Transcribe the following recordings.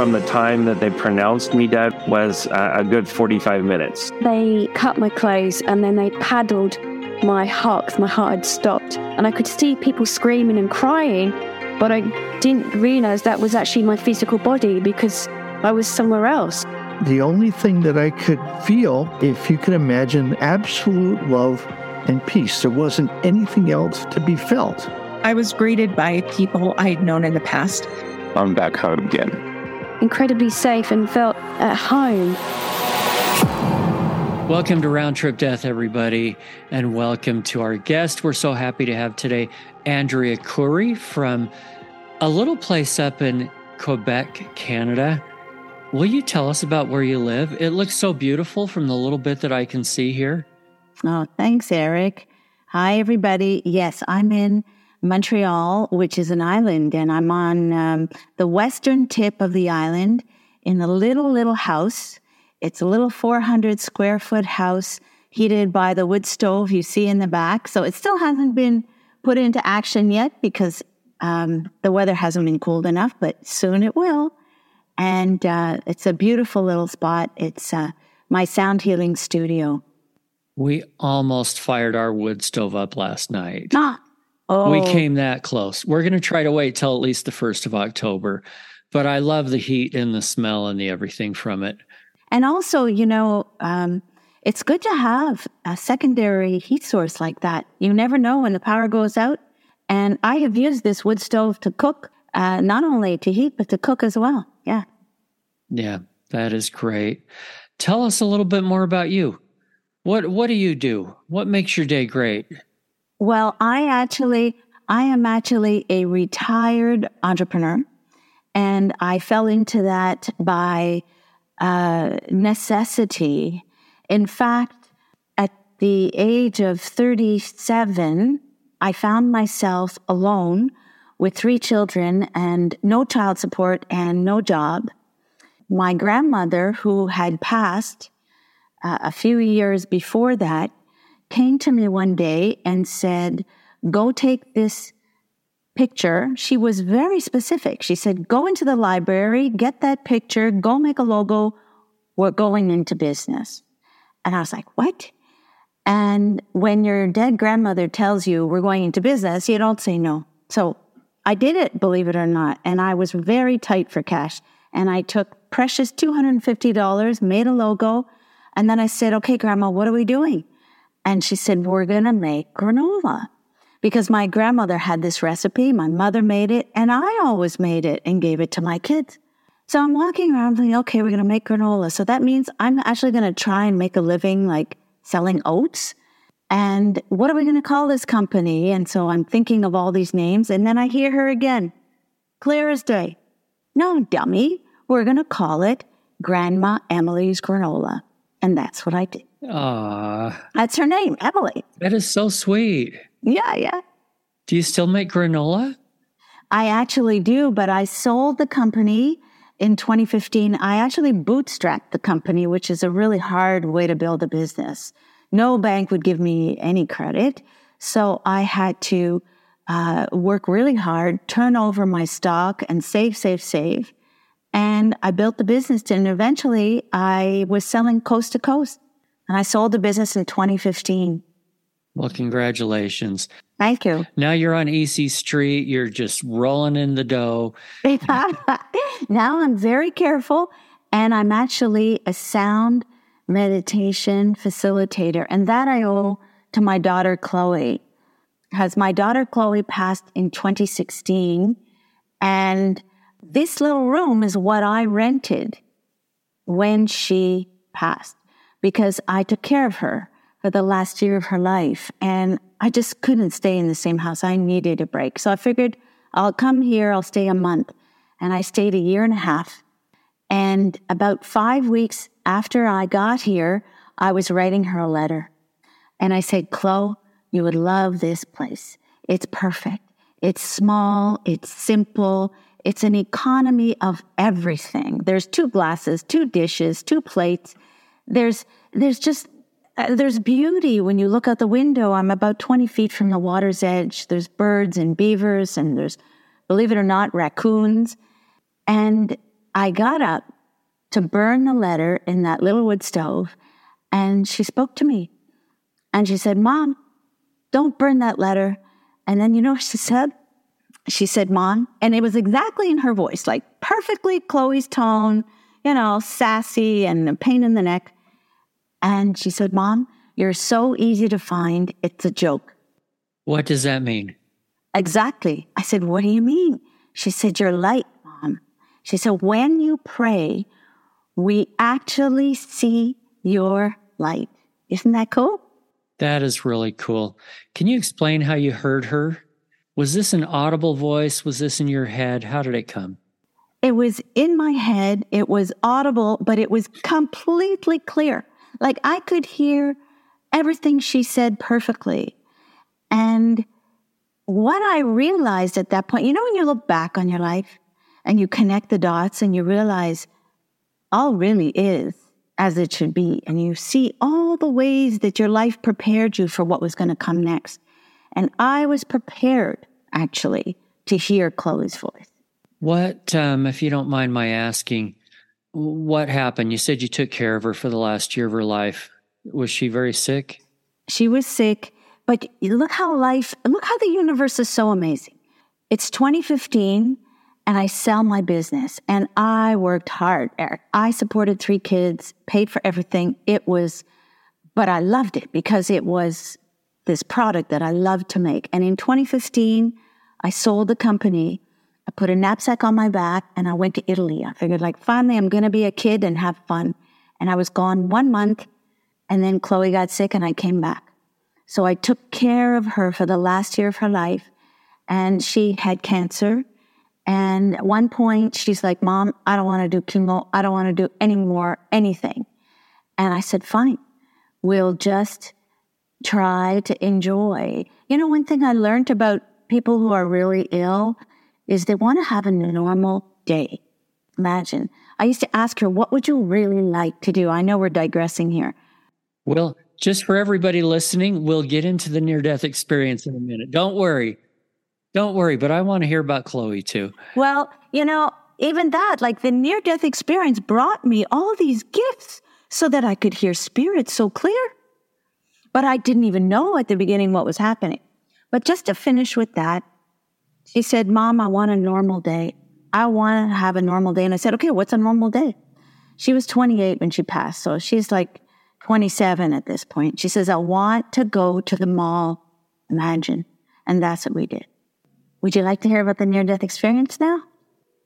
from the time that they pronounced me dead was uh, a good 45 minutes. They cut my clothes and then they paddled my heart. My heart had stopped. And I could see people screaming and crying, but I didn't realize that was actually my physical body because I was somewhere else. The only thing that I could feel, if you can imagine, absolute love and peace. There wasn't anything else to be felt. I was greeted by people I had known in the past. I'm back home again. Incredibly safe and felt at home. Welcome to Round Trip Death, everybody, and welcome to our guest. We're so happy to have today Andrea Courey from a little place up in Quebec, Canada. Will you tell us about where you live? It looks so beautiful from the little bit that I can see here. Oh, thanks, Eric. Hi, everybody. Yes, I'm in Montreal, which is an island, and I'm on um, the western tip of the island in a little, little house. It's a little 400 square foot house heated by the wood stove you see in the back. So it still hasn't been put into action yet because um, the weather hasn't been cold enough, but soon it will. And uh, it's a beautiful little spot. It's uh, my sound healing studio. We almost fired our wood stove up last night. Ah, oh. We came that close. We're going to try to wait till at least the 1st of October. But I love the heat and the smell and the everything from it. And also, you know, um, it's good to have a secondary heat source like that. You never know when the power goes out. And I have used this wood stove to cook, uh, not only to heat, but to cook as well. Yeah. Yeah, that is great. Tell us a little bit more about you. What what do you do? What makes your day great? Well, I actually I am actually a retired entrepreneur and I fell into that by uh, necessity. In fact, at the age of 37, I found myself alone with three children and no child support and no job. My grandmother, who had passed, uh, a few years before that, came to me one day and said, Go take this picture. She was very specific. She said, Go into the library, get that picture, go make a logo. We're going into business. And I was like, What? And when your dead grandmother tells you we're going into business, you don't say no. So I did it, believe it or not. And I was very tight for cash. And I took precious $250, made a logo, and then I said, okay, grandma, what are we doing? And she said, we're going to make granola because my grandmother had this recipe. My mother made it and I always made it and gave it to my kids. So I'm walking around thinking, okay, we're going to make granola. So that means I'm actually going to try and make a living like selling oats. And what are we going to call this company? And so I'm thinking of all these names. And then I hear her again, clear as day. No, dummy. We're going to call it Grandma Emily's Granola. And that's what I did. Ah, That's her name, Emily. that is so sweet. Yeah, yeah. Do you still make granola? I actually do, but I sold the company in 2015. I actually bootstrapped the company, which is a really hard way to build a business. No bank would give me any credit. So I had to uh, work really hard, turn over my stock, and save, save, save. And I built the business, and eventually I was selling coast to coast. And I sold the business in 2015. Well, congratulations. Thank you. Now you're on Easy Street. You're just rolling in the dough. now I'm very careful, and I'm actually a sound meditation facilitator. And that I owe to my daughter, Chloe. Because my daughter, Chloe, passed in 2016. And this little room is what I rented when she passed because I took care of her for the last year of her life. And I just couldn't stay in the same house. I needed a break. So I figured I'll come here, I'll stay a month. And I stayed a year and a half. And about five weeks after I got here, I was writing her a letter. And I said, Chloe, you would love this place. It's perfect. It's small. It's simple. It's an economy of everything. There's two glasses, two dishes, two plates. There's, there's just, uh, there's beauty when you look out the window. I'm about 20 feet from the water's edge. There's birds and beavers and there's, believe it or not, raccoons. And I got up to burn the letter in that little wood stove, and she spoke to me. And she said, Mom, don't burn that letter. And then you know what she said? She said, Mom, and it was exactly in her voice, like perfectly Chloe's tone, you know, sassy and a pain in the neck. And she said, Mom, you're so easy to find. It's a joke. What does that mean? Exactly. I said, What do you mean? She said, You're light, Mom. She said, When you pray, we actually see your light. Isn't that cool? That is really cool. Can you explain how you heard her? Was this an audible voice? Was this in your head? How did it come? It was in my head. It was audible, but it was completely clear. Like I could hear everything she said perfectly. And what I realized at that point, you know, when you look back on your life and you connect the dots and you realize all really is as it should be. And you see all the ways that your life prepared you for what was going to come next. And I was prepared actually to hear Chloe's voice. What, um, if you don't mind my asking, what happened? You said you took care of her for the last year of her life. Was she very sick? She was sick, but look how life, look how the universe is so amazing. It's 2015 and I sell my business and I worked hard, Eric. I supported three kids, paid for everything. It was, but I loved it because it was this product that I loved to make. And in 2015, I sold the company. I put a knapsack on my back and I went to Italy. I figured, like, finally, I'm going to be a kid and have fun. And I was gone one month. And then Chloe got sick and I came back. So I took care of her for the last year of her life. And she had cancer. And at one point, she's like, Mom, I don't want to do chemo. I don't want to do any more, anything. And I said, Fine, we'll just try to enjoy. You know, one thing I learned about people who are really ill is they want to have a normal day. Imagine. I used to ask her, What would you really like to do? I know we're digressing here. Well, just for everybody listening, we'll get into the near death experience in a minute. Don't worry. Don't worry, but I want to hear about Chloe too. Well, you know, even that, like the near death experience brought me all these gifts so that I could hear spirits so clear. But I didn't even know at the beginning what was happening. But just to finish with that, she said, Mom, I want a normal day. I want to have a normal day. And I said, Okay, what's a normal day? She was 28 when she passed. So she's like 27 at this point. She says, I want to go to the mall. Imagine. And that's what we did. Would you like to hear about the near death experience now?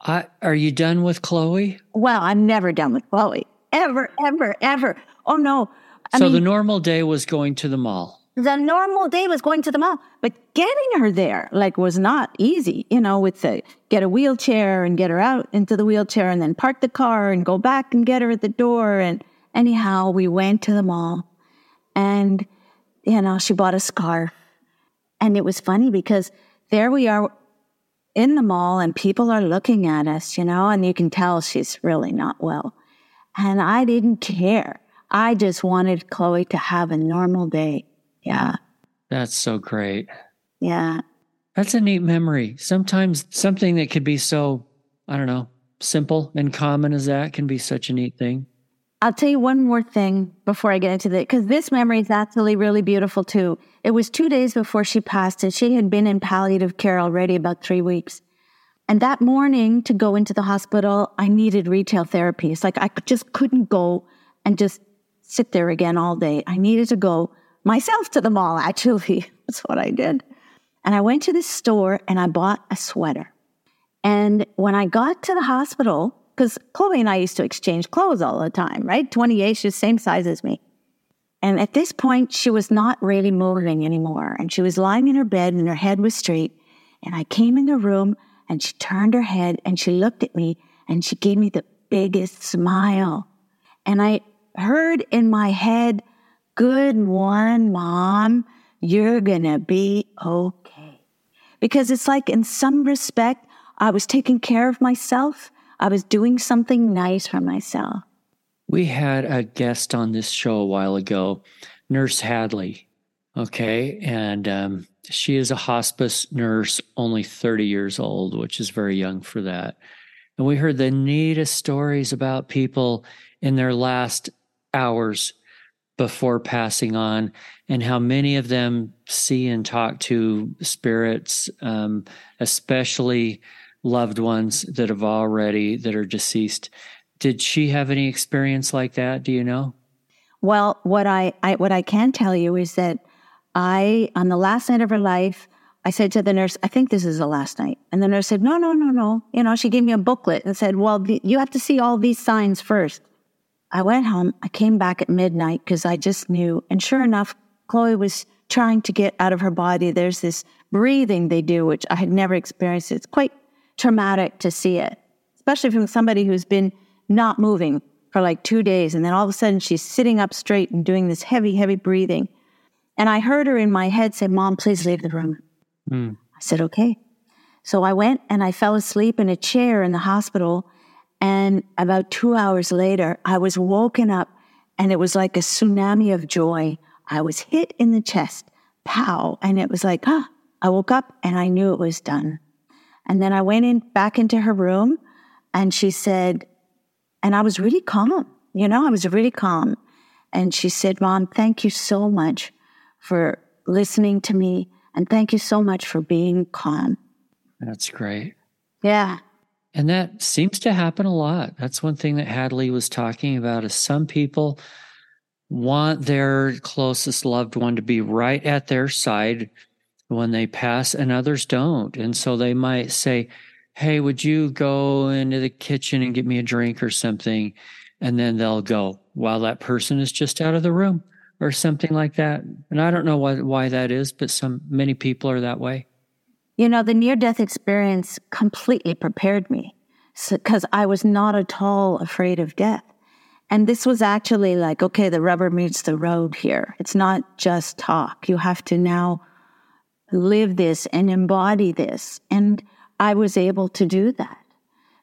I, are you done with Chloe? Well, I'm never done with Chloe. Ever, ever, ever. Oh, no. I so mean, the normal day was going to the mall. The normal day was going to the mall, but getting her there like was not easy, you know, with the get a wheelchair and get her out into the wheelchair and then park the car and go back and get her at the door. And anyhow, we went to the mall and, you know, she bought a scarf. And it was funny because there we are in the mall and people are looking at us, you know, and you can tell she's really not well. And I didn't care. I just wanted Chloe to have a normal day. Yeah. That's so great. Yeah. That's a neat memory. Sometimes something that could be so, I don't know, simple and common as that can be such a neat thing. I'll tell you one more thing before I get into this, because this memory is actually really beautiful too. It was two days before she passed, and she had been in palliative care already about three weeks. And that morning to go into the hospital, I needed retail therapy. It's like I just couldn't go and just sit there again all day. I needed to go myself to the mall, actually. That's what I did. And I went to this store and I bought a sweater. And when I got to the hospital, because Chloe and I used to exchange clothes all the time, right? 28, she's the same size as me. And at this point, she was not really moving anymore. And she was lying in her bed and her head was straight. And I came in the room and she turned her head and she looked at me and she gave me the biggest smile. And I heard in my head, Good one, mom. You're going to be okay. Because it's like, in some respect, I was taking care of myself I was doing something nice for myself. We had a guest on this show a while ago, Nurse Hadley. Okay. And um, she is a hospice nurse, only 30 years old, which is very young for that. And we heard the neatest stories about people in their last hours before passing on and how many of them see and talk to spirits, um, especially loved ones that have already that are deceased. Did she have any experience like that? Do you know? Well, what I, I what I can tell you is that I on the last night of her life, I said to the nurse, I think this is the last night. And the nurse said, No, no, no, no. You know, she gave me a booklet and said, Well, you have to see all these signs first. I went home. I came back at midnight because I just knew. And sure enough, Chloe was trying to get out of her body. There's this breathing they do, which I had never experienced. It's quite traumatic to see it, especially from somebody who's been not moving for like two days. And then all of a sudden she's sitting up straight and doing this heavy, heavy breathing. And I heard her in my head say, Mom, please leave the room. Mm. I said, okay. So I went and I fell asleep in a chair in the hospital. And about two hours later, I was woken up and it was like a tsunami of joy. I was hit in the chest, pow. And it was like, ah, I woke up and I knew it was done. And then I went in back into her room and she said, and I was really calm. You know, I was really calm. And she said, Mom, thank you so much for listening to me. And thank you so much for being calm. That's great. Yeah. And that seems to happen a lot. That's one thing that Hadley was talking about is some people want their closest loved one to be right at their side when they pass and others don't. And so they might say, hey, would you go into the kitchen and get me a drink or something? And then they'll go while that person is just out of the room or something like that. And I don't know why, why that is, but some many people are that way. You know, the near death experience completely prepared me because so, I was not at all afraid of death. And this was actually like, okay, the rubber meets the road here. It's not just talk. You have to now live this and embody this. And I was able to do that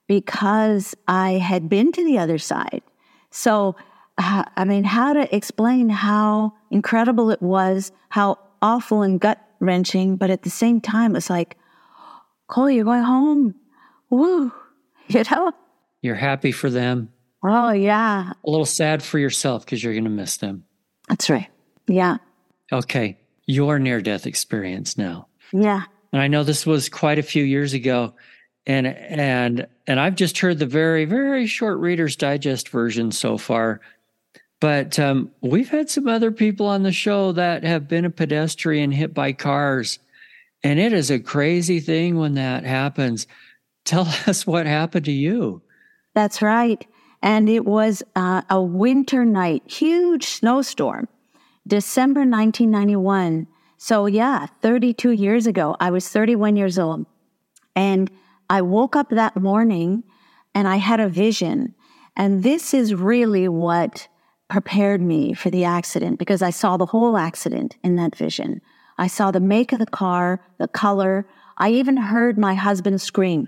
because I had been to the other side. So, uh, I mean, how to explain how incredible it was, how awful and gut wrenching, but at the same time, it's like, Cole, you're going home. Woo, you know? You're happy for them. Oh, yeah. A little sad for yourself because you're going to miss them. That's right. Yeah. Okay. Your near death experience now. Yeah. And I know this was quite a few years ago. And and and I've just heard the very, very short Reader's Digest version so far. But um, we've had some other people on the show that have been a pedestrian hit by cars. And it is a crazy thing when that happens. Tell us what happened to you. That's right. And it was uh, a winter night, huge snowstorm, December 1991. So, yeah, 32 years ago, I was 31 years old. And I woke up that morning and I had a vision. And this is really what prepared me for the accident because I saw the whole accident in that vision. I saw the make of the car, the color. I even heard my husband scream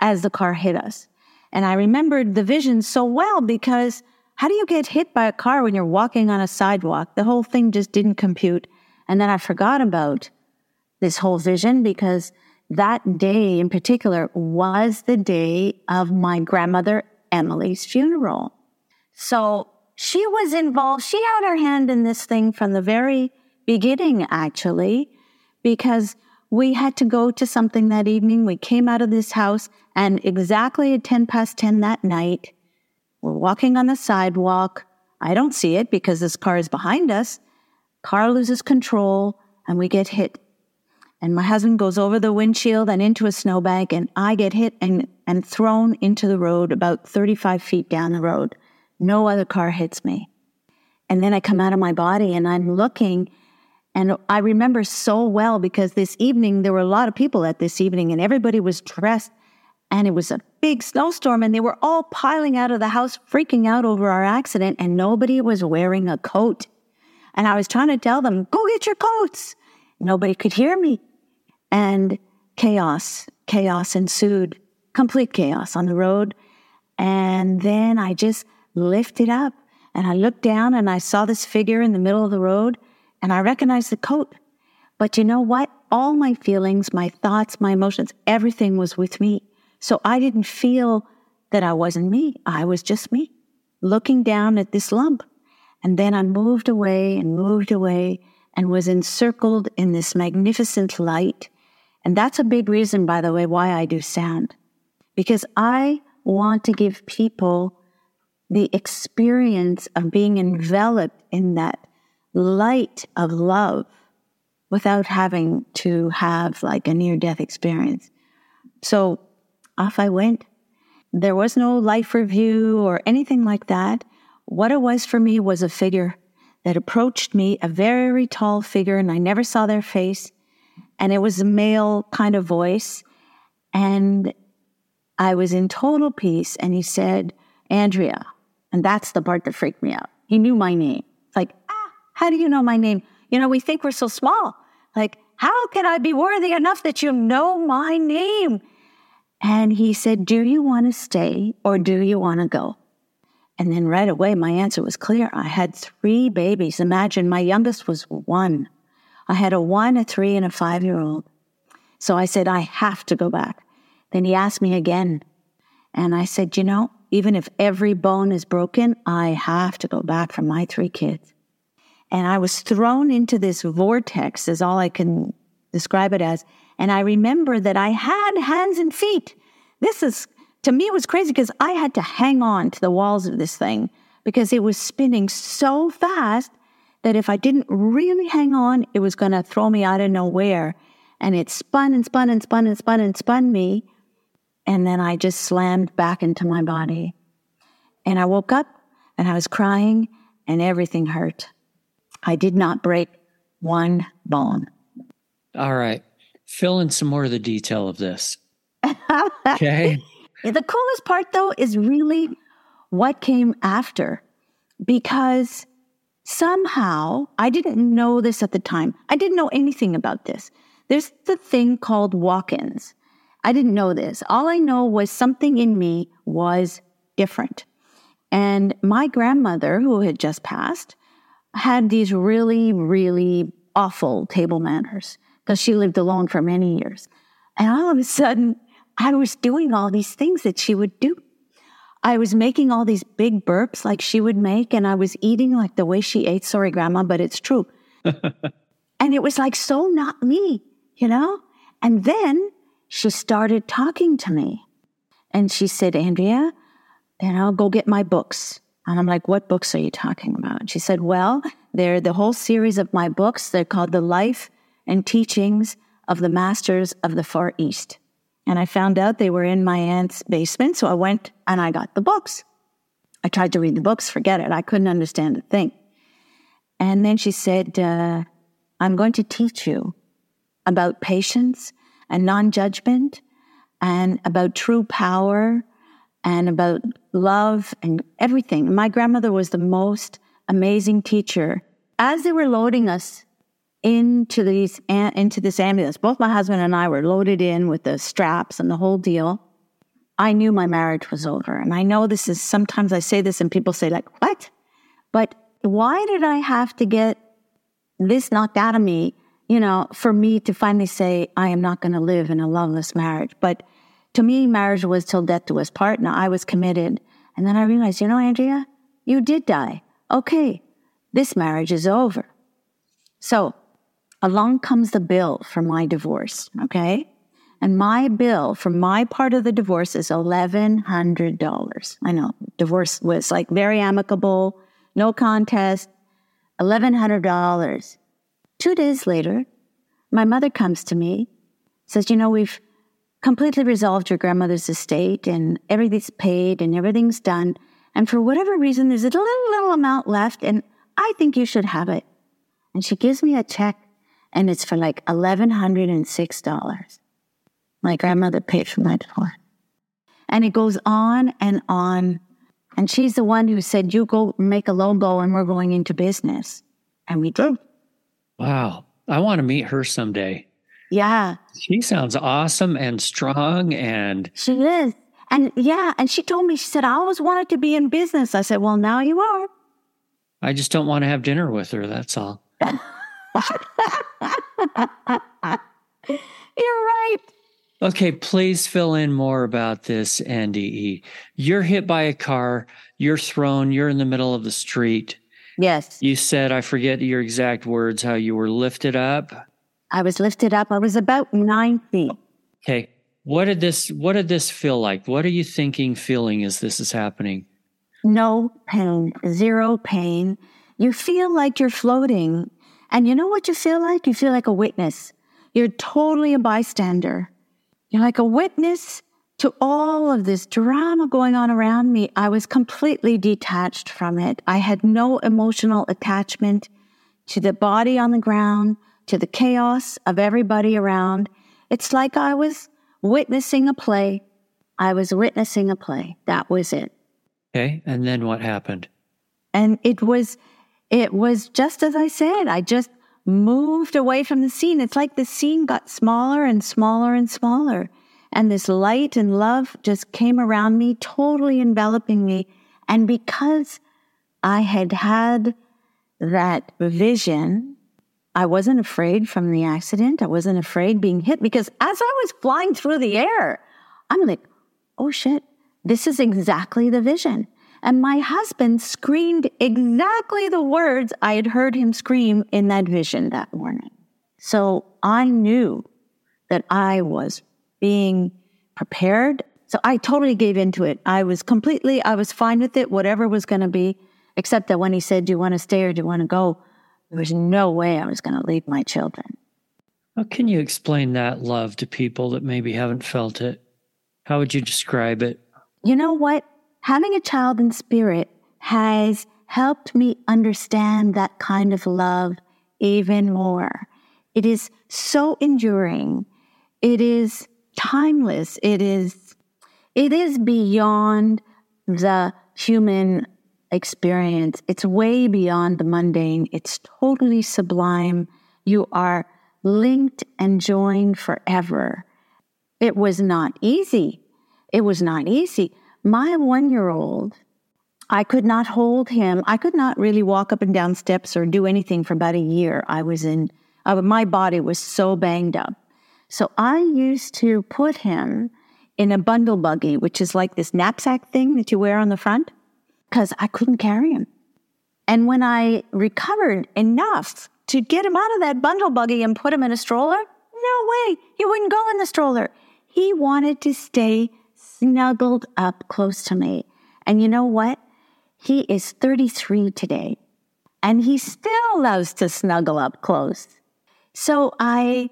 as the car hit us. And I remembered the vision so well because how do you get hit by a car when you're walking on a sidewalk? The whole thing just didn't compute. And then I forgot about this whole vision because that day in particular was the day of my grandmother Emily's funeral. So she was involved. She had her hand in this thing from the very beginning, actually, because we had to go to something that evening. We came out of this house and exactly at 10 past 10 that night, we're walking on the sidewalk. I don't see it because this car is behind us. Car loses control and we get hit. And my husband goes over the windshield and into a snowbank, and I get hit and, and thrown into the road about 35 feet down the road. No other car hits me. And then I come out of my body and I'm looking. And I remember so well because this evening, there were a lot of people at this evening, and everybody was dressed. And it was a big snowstorm, and they were all piling out of the house, freaking out over our accident, and nobody was wearing a coat. And I was trying to tell them, go get your coats. Nobody could hear me. And chaos, chaos ensued, complete chaos on the road. And then I just lifted up and I looked down and I saw this figure in the middle of the road and I recognized the coat. But you know what? All my feelings, my thoughts, my emotions, everything was with me. So I didn't feel that I wasn't me. I was just me looking down at this lump. And then I moved away and moved away and was encircled in this magnificent light. And that's a big reason, by the way, why I do sound. Because I want to give people the experience of being enveloped in that light of love without having to have like a near death experience. So off I went. There was no life review or anything like that. What it was for me was a figure that approached me, a very tall figure, and I never saw their face. And it was a male kind of voice. And I was in total peace. And he said, Andrea. And that's the part that freaked me out. He knew my name. Like, ah, how do you know my name? You know, we think we're so small. Like, how can I be worthy enough that you know my name? And he said, Do you want to stay or do you want to go? And then right away, my answer was clear. I had three babies. Imagine my youngest was one. I had a one, a three, and a five year old. So I said, I have to go back. Then he asked me again. And I said, You know, even if every bone is broken, I have to go back for my three kids. And I was thrown into this vortex, is all I can describe it as. And I remember that I had hands and feet. This is, to me, it was crazy because I had to hang on to the walls of this thing because it was spinning so fast that if I didn't really hang on, it was going to throw me out of nowhere. And it spun and spun and spun and spun and spun me. And then I just slammed back into my body. And I woke up and I was crying and everything hurt. I did not break one bone. All right fill in some more of the detail of this. Okay. the coolest part, though, is really what came after because somehow I didn't know this at the time. I didn't know anything about this. There's the thing called walk ins. I didn't know this. All I know was something in me was different. And my grandmother, who had just passed, had these really, really awful table manners because she lived alone for many years. And all of a sudden, I was doing all these things that she would do. I was making all these big burps like she would make, and I was eating like the way she ate. Sorry, Grandma, but it's true. and it was like so not me, you know? And then she started talking to me. And she said, Andrea, then I'll go get my books. And I'm like, what books are you talking about? And she said, well, they're the whole series of my books. They're called The Life and teachings of the masters of the Far East. And I found out they were in my aunt's basement, so I went and I got the books. I tried to read the books, forget it. I couldn't understand a thing. And then she said, uh, I'm going to teach you about patience and non judgment and about true power and about love and everything. My grandmother was the most amazing teacher. As they were loading us into these into this ambulance. Both my husband and I were loaded in with the straps and the whole deal. I knew my marriage was over, and I know this is sometimes I say this and people say like, "What?" But why did I have to get this knocked out of me? You know, for me to finally say I am not going to live in a loveless marriage. But to me, marriage was till death do us part. Now I was committed, and then I realized, you know, Andrea, you did die. Okay, this marriage is over. So along comes the bill for my divorce, okay? And my bill for my part of the divorce is $1,100. I know, divorce was like very amicable, no contest, $1,100. Two days later, my mother comes to me, says, You know, we've completely resolved your grandmother's estate and everything's paid and everything's done. And for whatever reason, there's a little, little amount left, and I think you should have it. And she gives me a check and it's for like $1,106. My grandmother paid for my divorce. And it goes on and on. And she's the one who said, You go make a logo and we're going into business. And we did. Wow. I want to meet her someday. Yeah. She sounds awesome and strong and she is. And yeah, and she told me, she said, I always wanted to be in business. I said, Well, now you are. I just don't want to have dinner with her. That's all. You're right. Okay, please fill in more about this, Andy E. You're hit by a car, you're thrown, you're in the middle of the street. Yes. You said, I forget your exact words, how you were lifted up. I was lifted up. I was about nine feet. Okay. What did this what did this feel like? What are you thinking, feeling as this is happening? No pain, zero pain. You feel like you're floating. And you know what you feel like? You feel like a witness. You're totally a bystander. You're like a witness to all of this drama going on around me. I was completely detached from it. I had no emotional attachment to the body on the ground, to the chaos of everybody around. It's like I was witnessing a play. I was witnessing a play. That was it. Okay. And then what happened? And it was, it was just as I said, I just moved away from the scene. It's like the scene got smaller and smaller and smaller. And this light and love just came around me, totally enveloping me. And because I had had that vision, I wasn't afraid from the accident. I wasn't afraid being hit because as I was flying through the air, I'm like, oh shit, this is exactly the vision. And my husband screamed exactly the words I had heard him scream in that vision that morning. So I knew that I was being prepared. So I totally gave into it. I was completely, I was fine with it, whatever was going to be, except that when he said, Do you want to stay or do you want to go? There was no way I was going to leave my children. How can you explain that love to people that maybe haven't felt it? How would you describe it? You know what? Having a child in spirit has helped me understand that kind of love even more. It is so enduring. It is timeless. It is it is beyond the human experience. It's way beyond the mundane. It's totally sublime. You are linked and joined forever. It was not easy. It was not easy. My one year old, I could not hold him. I could not really walk up and down steps or do anything for about a year. I was in, uh, my body was so banged up. So I used to put him in a bundle buggy, which is like this knapsack thing that you wear on the front, because I couldn't carry him. And when I recovered enough to get him out of that bundle buggy and put him in a stroller, no way, he wouldn't go in the stroller. He wanted to stay snuggled up close to me. And you know what? He is 33 today, and he still loves to snuggle up close. So I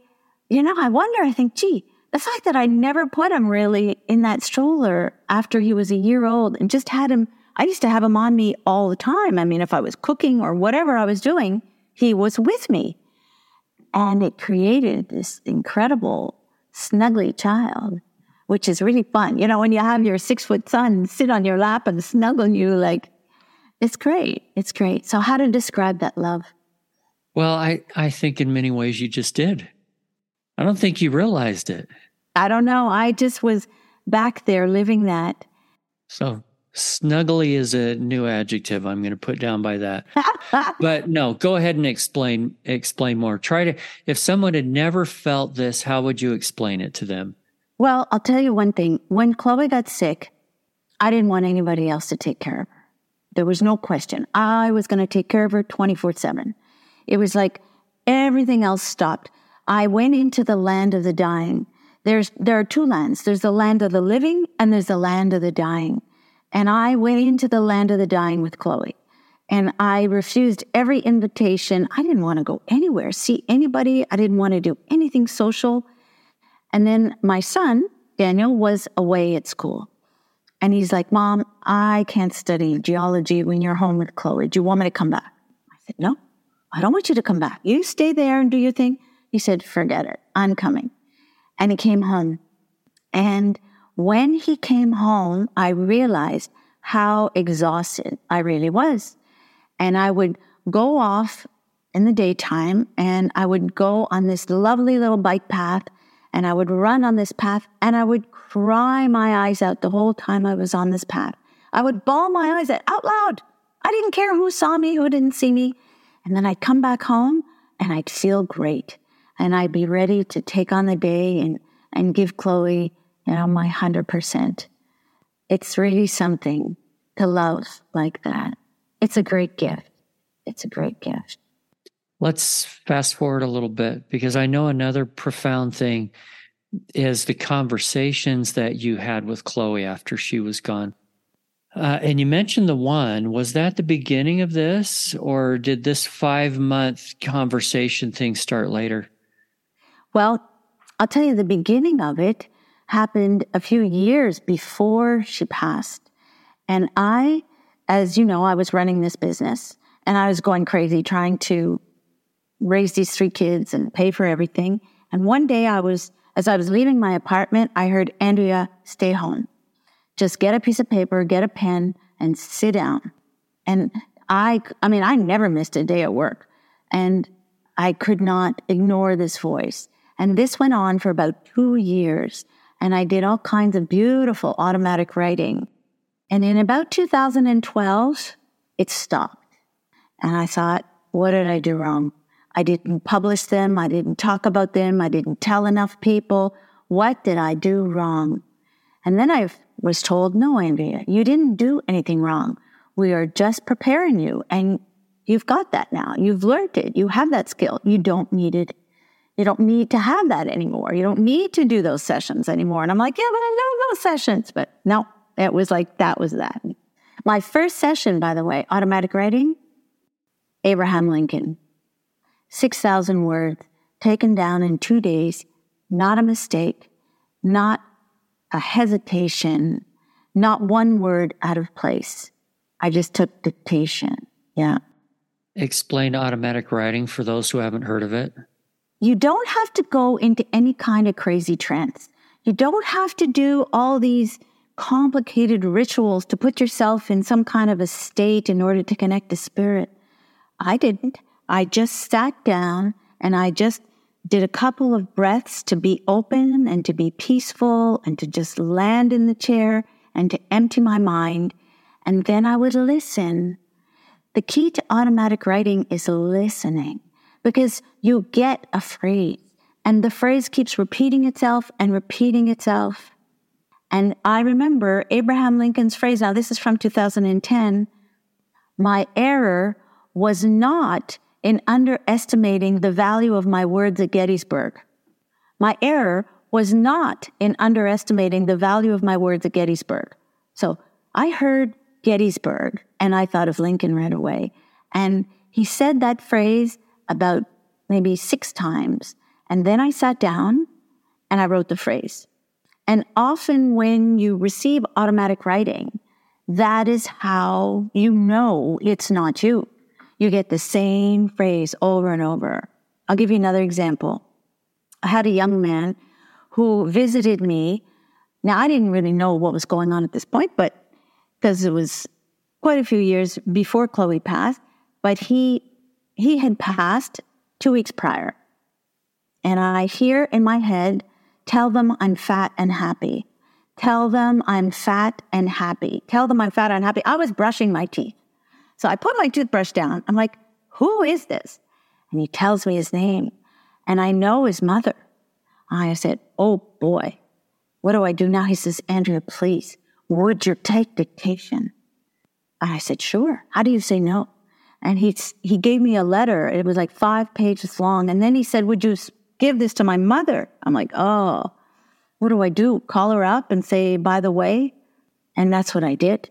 you know, I wonder, I think, gee, the fact that I never put him really in that stroller after he was a year old and just had him, I used to have him on me all the time. I mean, if I was cooking or whatever I was doing, he was with me. And it created this incredible, snuggly child, which is really fun. You know, when you have your six foot son sit on your lap and snuggle you, like, it's great. It's great. So, how to describe that love? Well, I, I think in many ways you just did. I don't think you realized it. I don't know. I just was back there living that. So snuggly is a new adjective I'm going to put down by that. but no, go ahead and explain explain more. Try to if someone had never felt this, how would you explain it to them? Well, I'll tell you one thing. When Chloe got sick, I didn't want anybody else to take care of her. There was no question. I was going to take care of her 24/7. It was like everything else stopped. I went into the land of the dying. There's, there are two lands. There's the land of the living and there's the land of the dying. And I went into the land of the dying with Chloe. And I refused every invitation. I didn't want to go anywhere, see anybody. I didn't want to do anything social. And then my son, Daniel, was away at school. And he's like, Mom, I can't study geology when you're home with Chloe. Do you want me to come back? I said, No, I don't want you to come back. You stay there and do your thing. He said, Forget it. I'm coming. And he came home. And when he came home, I realized how exhausted I really was. And I would go off in the daytime and I would go on this lovely little bike path and I would run on this path and I would cry my eyes out the whole time I was on this path. I would bawl my eyes out, out loud. I didn't care who saw me, who didn't see me. And then I'd come back home and I'd feel great and I'd be ready to take on the day and and give Chloe, you know, my 100%. It's really something to love like that. It's a great gift. It's a great gift. Let's fast forward a little bit because I know another profound thing is the conversations that you had with Chloe after she was gone. Uh, and you mentioned the one. Was that the beginning of this, or did this five month conversation thing start later? Well, I'll tell you, the beginning of it happened a few years before she passed. And I, as you know, I was running this business and I was going crazy trying to raise these three kids and pay for everything. And one day I was, as I was leaving my apartment, I heard Andrea, stay home. Just get a piece of paper, get a pen, and sit down. And I, I mean, I never missed a day at work. And I could not ignore this voice. And this went on for about two years. And I did all kinds of beautiful automatic writing. And in about 2012, it stopped. And I thought, what did I do wrong? I didn't publish them. I didn't talk about them. I didn't tell enough people. What did I do wrong? And then I was told, no, Andrea, you didn't do anything wrong. We are just preparing you and you've got that now. You've learned it. You have that skill. You don't need it. You don't need to have that anymore. You don't need to do those sessions anymore. And I'm like, yeah, but I know those sessions. But no, it was like, that was that. My first session, by the way, automatic writing, Abraham Lincoln, 6,000 words taken down in two days, not a mistake, not a hesitation, not one word out of place. I just took dictation. Yeah. Explain automatic writing for those who haven't heard of it. You don't have to go into any kind of crazy trance. You don't have to do all these complicated rituals to put yourself in some kind of a state in order to connect to spirit. I didn't. I just sat down and I just did a couple of breaths to be open and to be peaceful and to just land in the chair and to empty my mind. And then I would listen. The key to automatic writing is listening because you get a phrase and the phrase keeps repeating itself and repeating itself. And I remember Abraham Lincoln's phrase. Now, this is from 2010. My error was not in underestimating the value of my words at Gettysburg. My error was not in underestimating the value of my words at Gettysburg. So I heard Gettysburg and I thought of Lincoln right away. And he said that phrase about maybe six times. And then I sat down and I wrote the phrase. And often when you receive automatic writing, that is how you know it's not you you get the same phrase over and over. I'll give you another example. I had a young man who visited me. Now, I didn't really know what was going on at this point, but because it was quite a few years before Chloe passed, but he he had passed two weeks prior. And I hear in my head, tell them I'm fat and happy. Tell them I'm fat and happy. Tell them I'm fat and happy. I was brushing my teeth. So I put my toothbrush down. I'm like, who is this? And he tells me his name. And I know his mother. I said, oh boy, what do I do now? He says, Andrea, please, would you take dictation? I said, sure. How do you say no? And he, he gave me a letter. It was like five pages long. And then he said, would you give this to my mother? I'm like, oh, what do I do? Call her up and say, by the way? And that's what I did.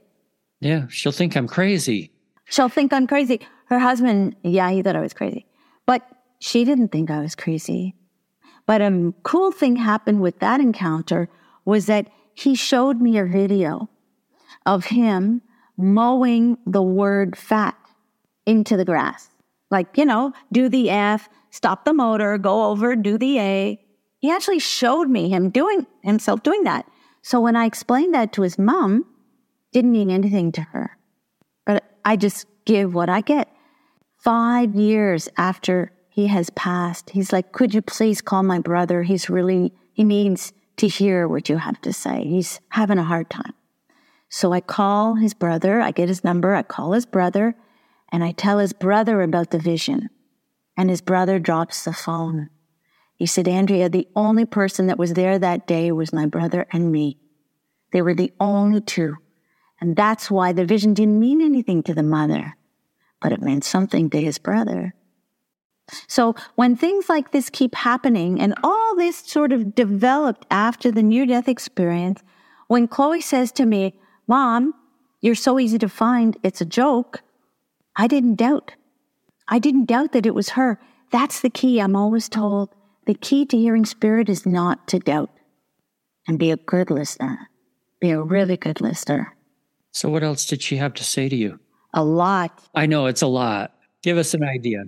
Yeah, she'll think I'm crazy. She'll think I'm crazy. Her husband, yeah, he thought I was crazy. But she didn't think I was crazy. But a cool thing happened with that encounter was that he showed me a video of him mowing the word fat into the grass. Like, you know, do the F, stop the motor, go over, do the A. He actually showed me him doing himself doing that. So when I explained that to his mom, didn't mean anything to her. But I just give what I get. Five years after he has passed, he's like, Could you please call my brother? He's really, he needs to hear what you have to say. He's having a hard time. So I call his brother, I get his number, I call his brother, and I tell his brother about the vision. And his brother drops the phone. He said, Andrea, the only person that was there that day was my brother and me. They were the only two. And that's why the vision didn't mean anything to the mother, but it meant something to his brother. So when things like this keep happening and all this sort of developed after the near death experience, when Chloe says to me, Mom, you're so easy to find, it's a joke, I didn't doubt. I didn't doubt that it was her. That's the key. I'm always told the key to hearing spirit is not to doubt and be a good listener, be a really good listener. So, what else did she have to say to you? A lot. I know it's a lot. Give us an idea.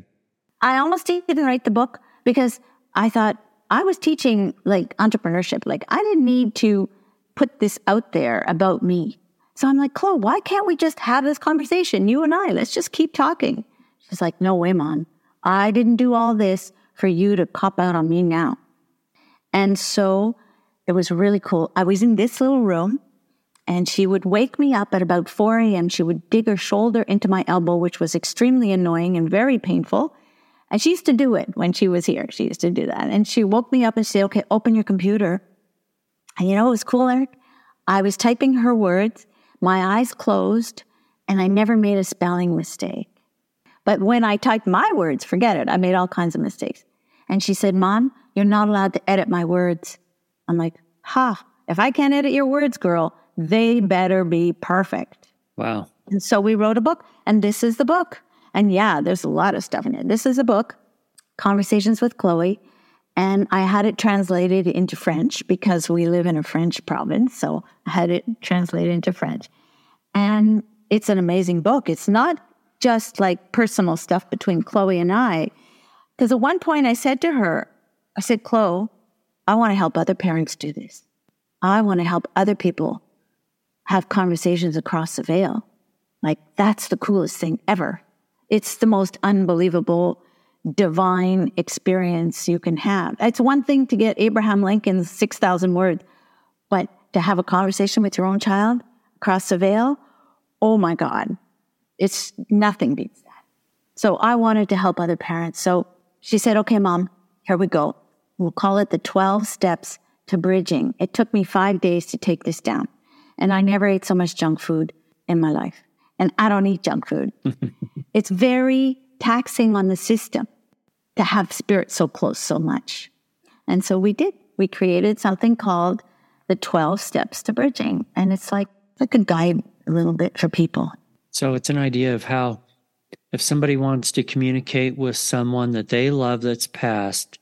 I almost didn't write the book because I thought I was teaching like entrepreneurship. Like I didn't need to put this out there about me. So I'm like, Chloe, why can't we just have this conversation? You and I, let's just keep talking. She's like, no way, Mom. I didn't do all this for you to cop out on me now. And so it was really cool. I was in this little room and she would wake me up at about 4 a.m. She would dig her shoulder into my elbow, which was extremely annoying and very painful. And she used to do it when she was here. She used to do that. And she woke me up and said, okay, open your computer. And you know what was cool, Eric? I was typing her words, my eyes closed, and I never made a spelling mistake. But when I typed my words, forget it, I made all kinds of mistakes. And she said, Mom, you're not allowed to edit my words. I'm like, ha, if I can't edit your words, girl, they better be perfect. Wow. And so we wrote a book, and this is the book. And yeah, there's a lot of stuff in it. This is a book, Conversations with Chloe. And I had it translated into French because we live in a French province. So I had it translated into French. And it's an amazing book. It's not just like personal stuff between Chloe and I. Because at one point I said to her, I said, Chloe, I want to help other parents do this. I want to help other people have conversations across the veil. Like, that's the coolest thing ever. It's the most unbelievable divine experience you can have. It's one thing to get Abraham Lincoln's 6,000 words, but to have a conversation with your own child across the veil, oh my God, it's nothing beats that. So I wanted to help other parents. So she said, okay, mom, here we go. We'll call it the 12 steps to bridging. It took me five days to take this down. And I never ate so much junk food in my life and I don't eat junk food. it's very taxing on the system to have spirit so close so much. And so we did. We created something called the 12 steps to bridging. And it's like, like a guide a little bit for people. So it's an idea of how if somebody wants to communicate with someone that they love that's passed,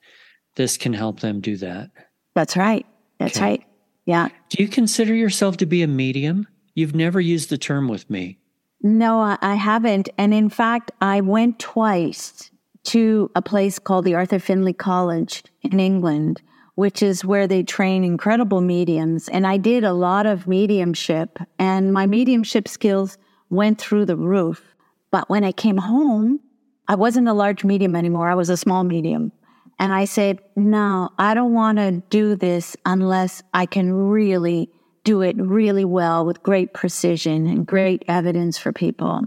this can help them do that. That's right. That's okay. right. Yeah. Do you consider yourself to be a medium? You've never used the term with me. No, I haven't. And in fact, I went twice to a place called the Arthur Findlay College in England, which is where they train incredible mediums. And I did a lot of mediumship, and my mediumship skills went through the roof. But when I came home, I wasn't a large medium anymore. I was a small medium. And I said, no, I don't want to do this unless I can really do it really well with great precision and great evidence for people.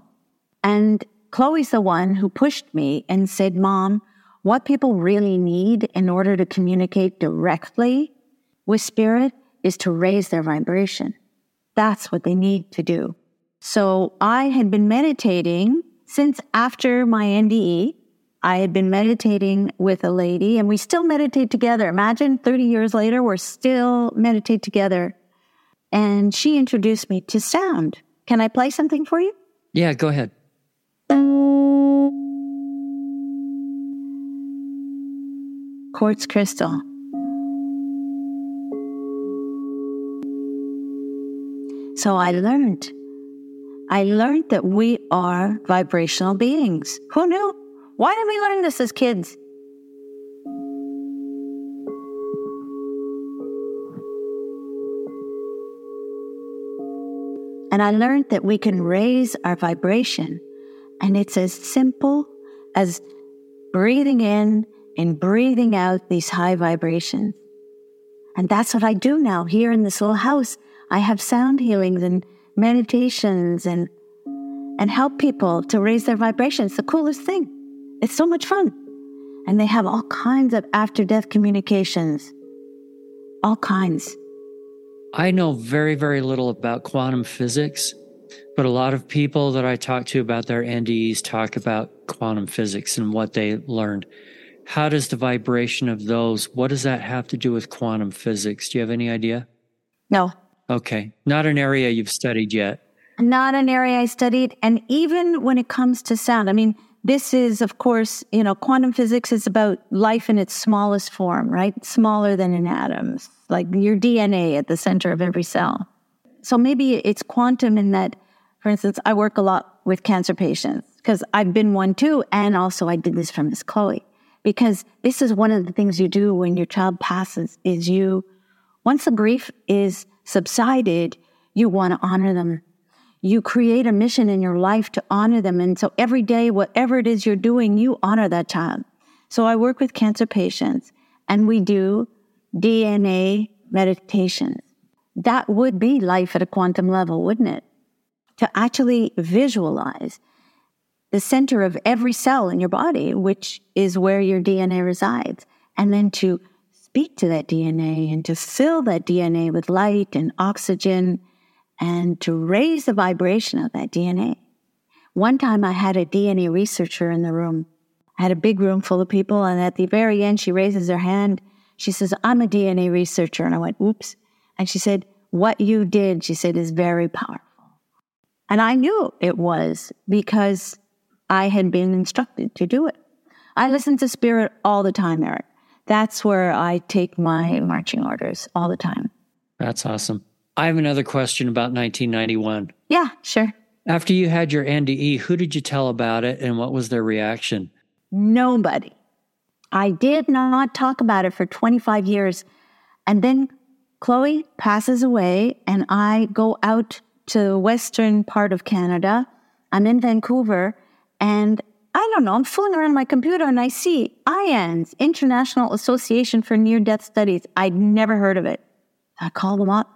And Chloe's the one who pushed me and said, Mom, what people really need in order to communicate directly with spirit is to raise their vibration. That's what they need to do. So I had been meditating since after my NDE. I had been meditating with a lady and we still meditate together. Imagine 30 years later, we're still meditate together and she introduced me to sound. Can I play something for you? Yeah, go ahead. Quartz crystal. So I learned. I learned that we are vibrational beings. Who knew? Why didn't we learn this as kids? And I learned that we can raise our vibration. And it's as simple as breathing in and breathing out these high vibrations. And that's what I do now here in this little house. I have sound healings and meditations and and help people to raise their vibrations. The coolest thing. It's so much fun. and they have all kinds of after death communications. All kinds. I know very, very little about quantum physics, but a lot of people that I talk to about their NDEs talk about quantum physics and what they learned. How does the vibration of those, what does that have to do with quantum physics? Do you have any idea? No, Okay. Not an area you've studied yet. not an area I studied. And even when it comes to sound, I mean, this is, of course, you know, quantum physics is about life in its smallest form, right? Smaller than an atom, like your DNA at the center of every cell. So maybe it's quantum in that, for instance, I work a lot with cancer patients because I've been one too. And also I did this for Miss Chloe because this is one of the things you do when your child passes is you, once the grief is subsided, you want to honor them you create a mission in your life to honor them. And so every day, whatever it is you're doing, you honor that child. So I work with cancer patients and we do DNA meditations. That would be life at a quantum level, wouldn't it? To actually visualize the center of every cell in your body, which is where your DNA resides, and then to speak to that DNA and to fill that DNA with light and oxygen and to raise the vibration of that DNA. One time I had a DNA researcher in the room. I had a big room full of people, and at the very end, she raises her hand. She says, I'm a DNA researcher. And I went, oops. And she said, What you did, she said, is very powerful. And I knew it was because I had been instructed to do it. I listen to spirit all the time, Eric. That's where I take my marching orders all the time. That's awesome. I have another question about 1991. Yeah, sure. After you had your NDE, who did you tell about it and what was their reaction? Nobody. I did not talk about it for 25 years. And then Chloe passes away, and I go out to the western part of Canada. I'm in Vancouver, and I don't know, I'm fooling around my computer and I see IANDS, International Association for Near Death Studies. I'd never heard of it. I call them up,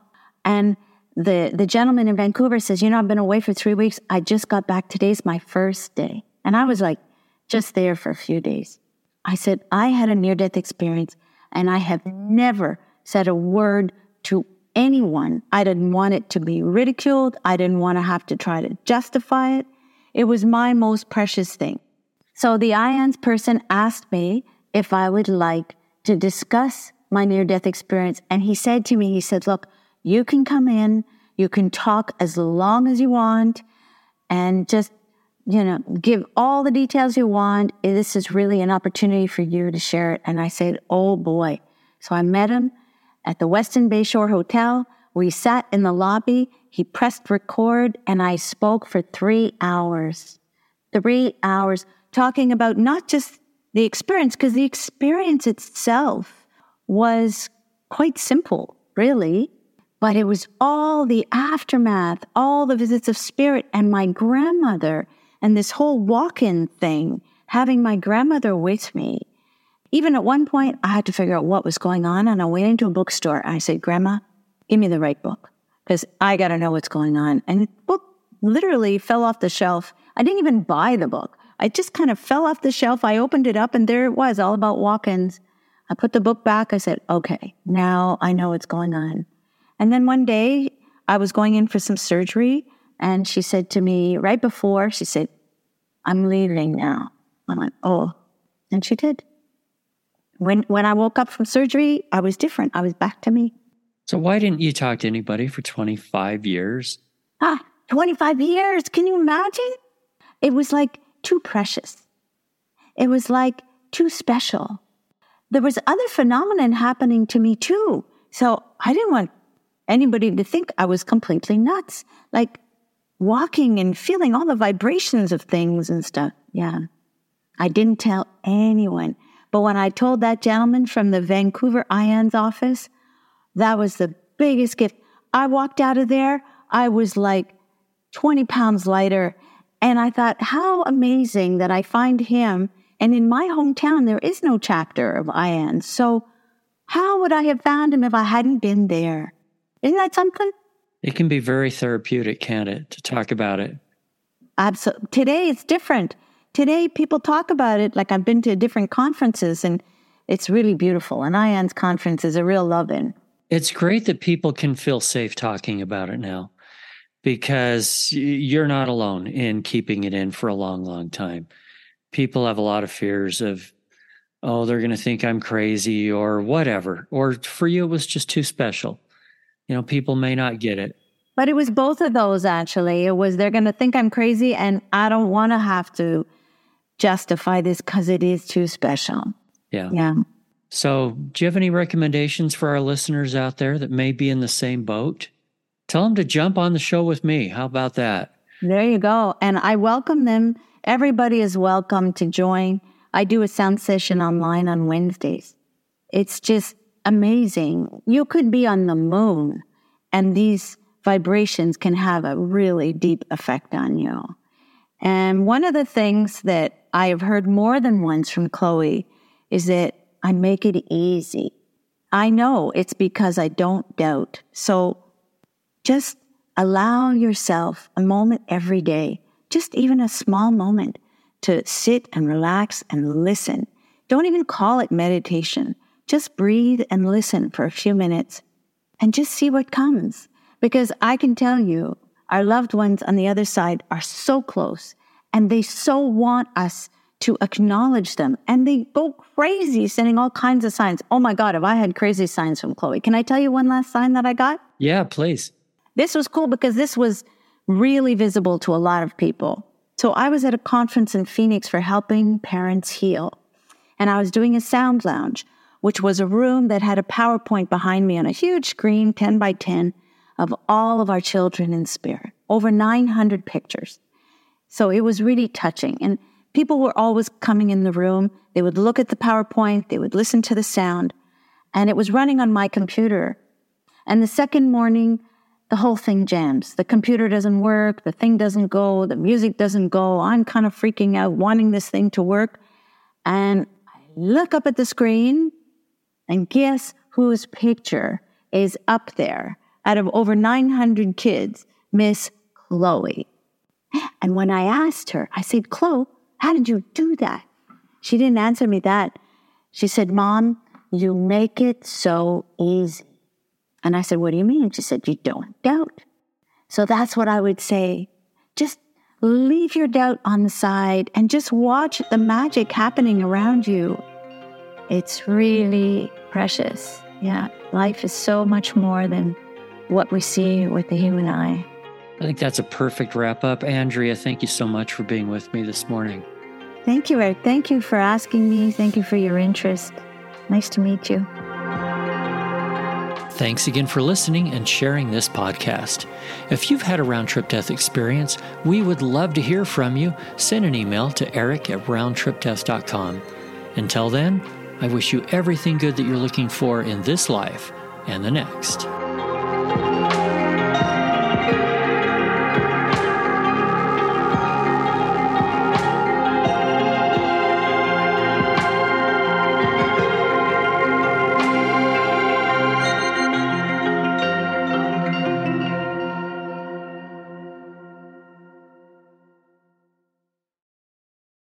and the, the gentleman in Vancouver says, You know, I've been away for three weeks. I just got back. Today's my first day. And I was like, just there for a few days. I said, I had a near death experience and I have never said a word to anyone. I didn't want it to be ridiculed. I didn't want to have to try to justify it. It was my most precious thing. So the IANDS person asked me if I would like to discuss my near death experience. And he said to me, he said, look, you can come in, you can talk as long as you want and just you know, give all the details you want. This is really an opportunity for you to share it. And I said, oh boy. So I met him at the Westin Bayshore Hotel. We sat in the lobby. He pressed record and I spoke for three hours. Three hours talking about not just the experience, because the experience itself was quite simple, really. But it was all the aftermath, all the visits of spirit and my grandmother and this whole walk in thing, having my grandmother with me. Even at one point, I had to figure out what was going on. And I went into a bookstore. I said, Grandma, give me the right book because I got to know what's going on. And the book literally fell off the shelf. I didn't even buy the book. I just kind of fell off the shelf. I opened it up and there it was, all about walk ins. I put the book back. I said, okay, now I know what's going on. And then one day I was going in for some surgery and she said to me right before, she said, I'm leaving now. I went, oh. And she did. When when I woke up from surgery, I was different. I was back to me. So, why didn't you talk to anybody for 25 years? Ah, 25 years. Can you imagine? It was like too precious. It was like too special. There was other phenomenon happening to me too. So I didn't want anybody to think I was completely nuts. Like walking and feeling all the vibrations of things and stuff. Yeah. I didn't tell anyone. But when I told that gentleman from the Vancouver IANDS office, that was the biggest gift. I walked out of there, I was like 20 pounds lighter. And I thought, how amazing that I find him. And in my hometown, there is no chapter of IANDS. So how would I have found him if I hadn't been there? Isn't that something? It can be very therapeutic, can't it, to talk about it? Absolutely. Today it's different. today people talk about it. Like I've been to different conferences and it's really beautiful. And IANDS conference is a real love in. It's great that people can feel safe talking about it now because you're not alone in keeping it in for a long, long time. People have a lot of fears of, oh, they're going to think I'm crazy or whatever. Or for you, it was just too special. You know, people may not get it. But it was both of those actually. It was they're going to think I'm crazy and I don't want to have to justify this because it is too special. Yeah. Yeah. So, do you have any recommendations for our listeners out there that may be in the same boat? Tell them to jump on the show with me. How about that? There you go. And I welcome them. Everybody is welcome to join. I do a sound session online on Wednesdays. It's just amazing. You could be on the moon, and these vibrations can have a really deep effect on you. And one of the things that I have heard more than once from Chloe is that I make it easy. I know it's because I don't doubt. So just allow yourself a moment every day, just even a small moment to sit and relax and listen. Don't even call it meditation. Just breathe and listen for a few minutes and just see what comes. Because I can tell you, our loved ones on the other side are so close and they so want us to acknowledge them and they go crazy sending all kinds of signs. Oh my God, have I had crazy signs from Chloe? Can I tell you one last sign that I got? Yeah, please. This was cool because this was really visible to a lot of people. So I was at a conference in Phoenix for helping parents heal. And I was doing a sound lounge, which was a room that had a PowerPoint behind me on a huge screen, 10 by 10, of all of our children in spirit, over 900 pictures. So it was really touching. And people were always coming in the room. They would look at the PowerPoint, they would listen to the sound, and it was running on my computer. And the second morning, the whole thing jams. The computer doesn't work, the thing doesn't go, the music doesn't go. I'm kind of freaking out, wanting this thing to work. And I look up at the screen, and guess whose picture is up there out of over 900 kids? Miss Chloe. And when I asked her, I said, Chloe, how did you do that? She didn't answer me that. She said, Mom, you make it so easy. And I said, What do you mean? She said, You don't doubt. So that's what I would say. Just leave your doubt on the side and just watch the magic happening around you. It's really precious. Yeah. Life is so much more than what we see with the human eye. I think that's a perfect wrap up. Andrea, thank you so much for being with me this morning. Thank you, Eric. Thank you for asking me. Thank you for your interest. Nice to meet you. Thanks again for listening and sharing this podcast. If you've had a round trip death experience, we would love to hear from you. Send an email to eric at roundtripdeath.com. Until then, I wish you everything good that you're looking for in this life and the next.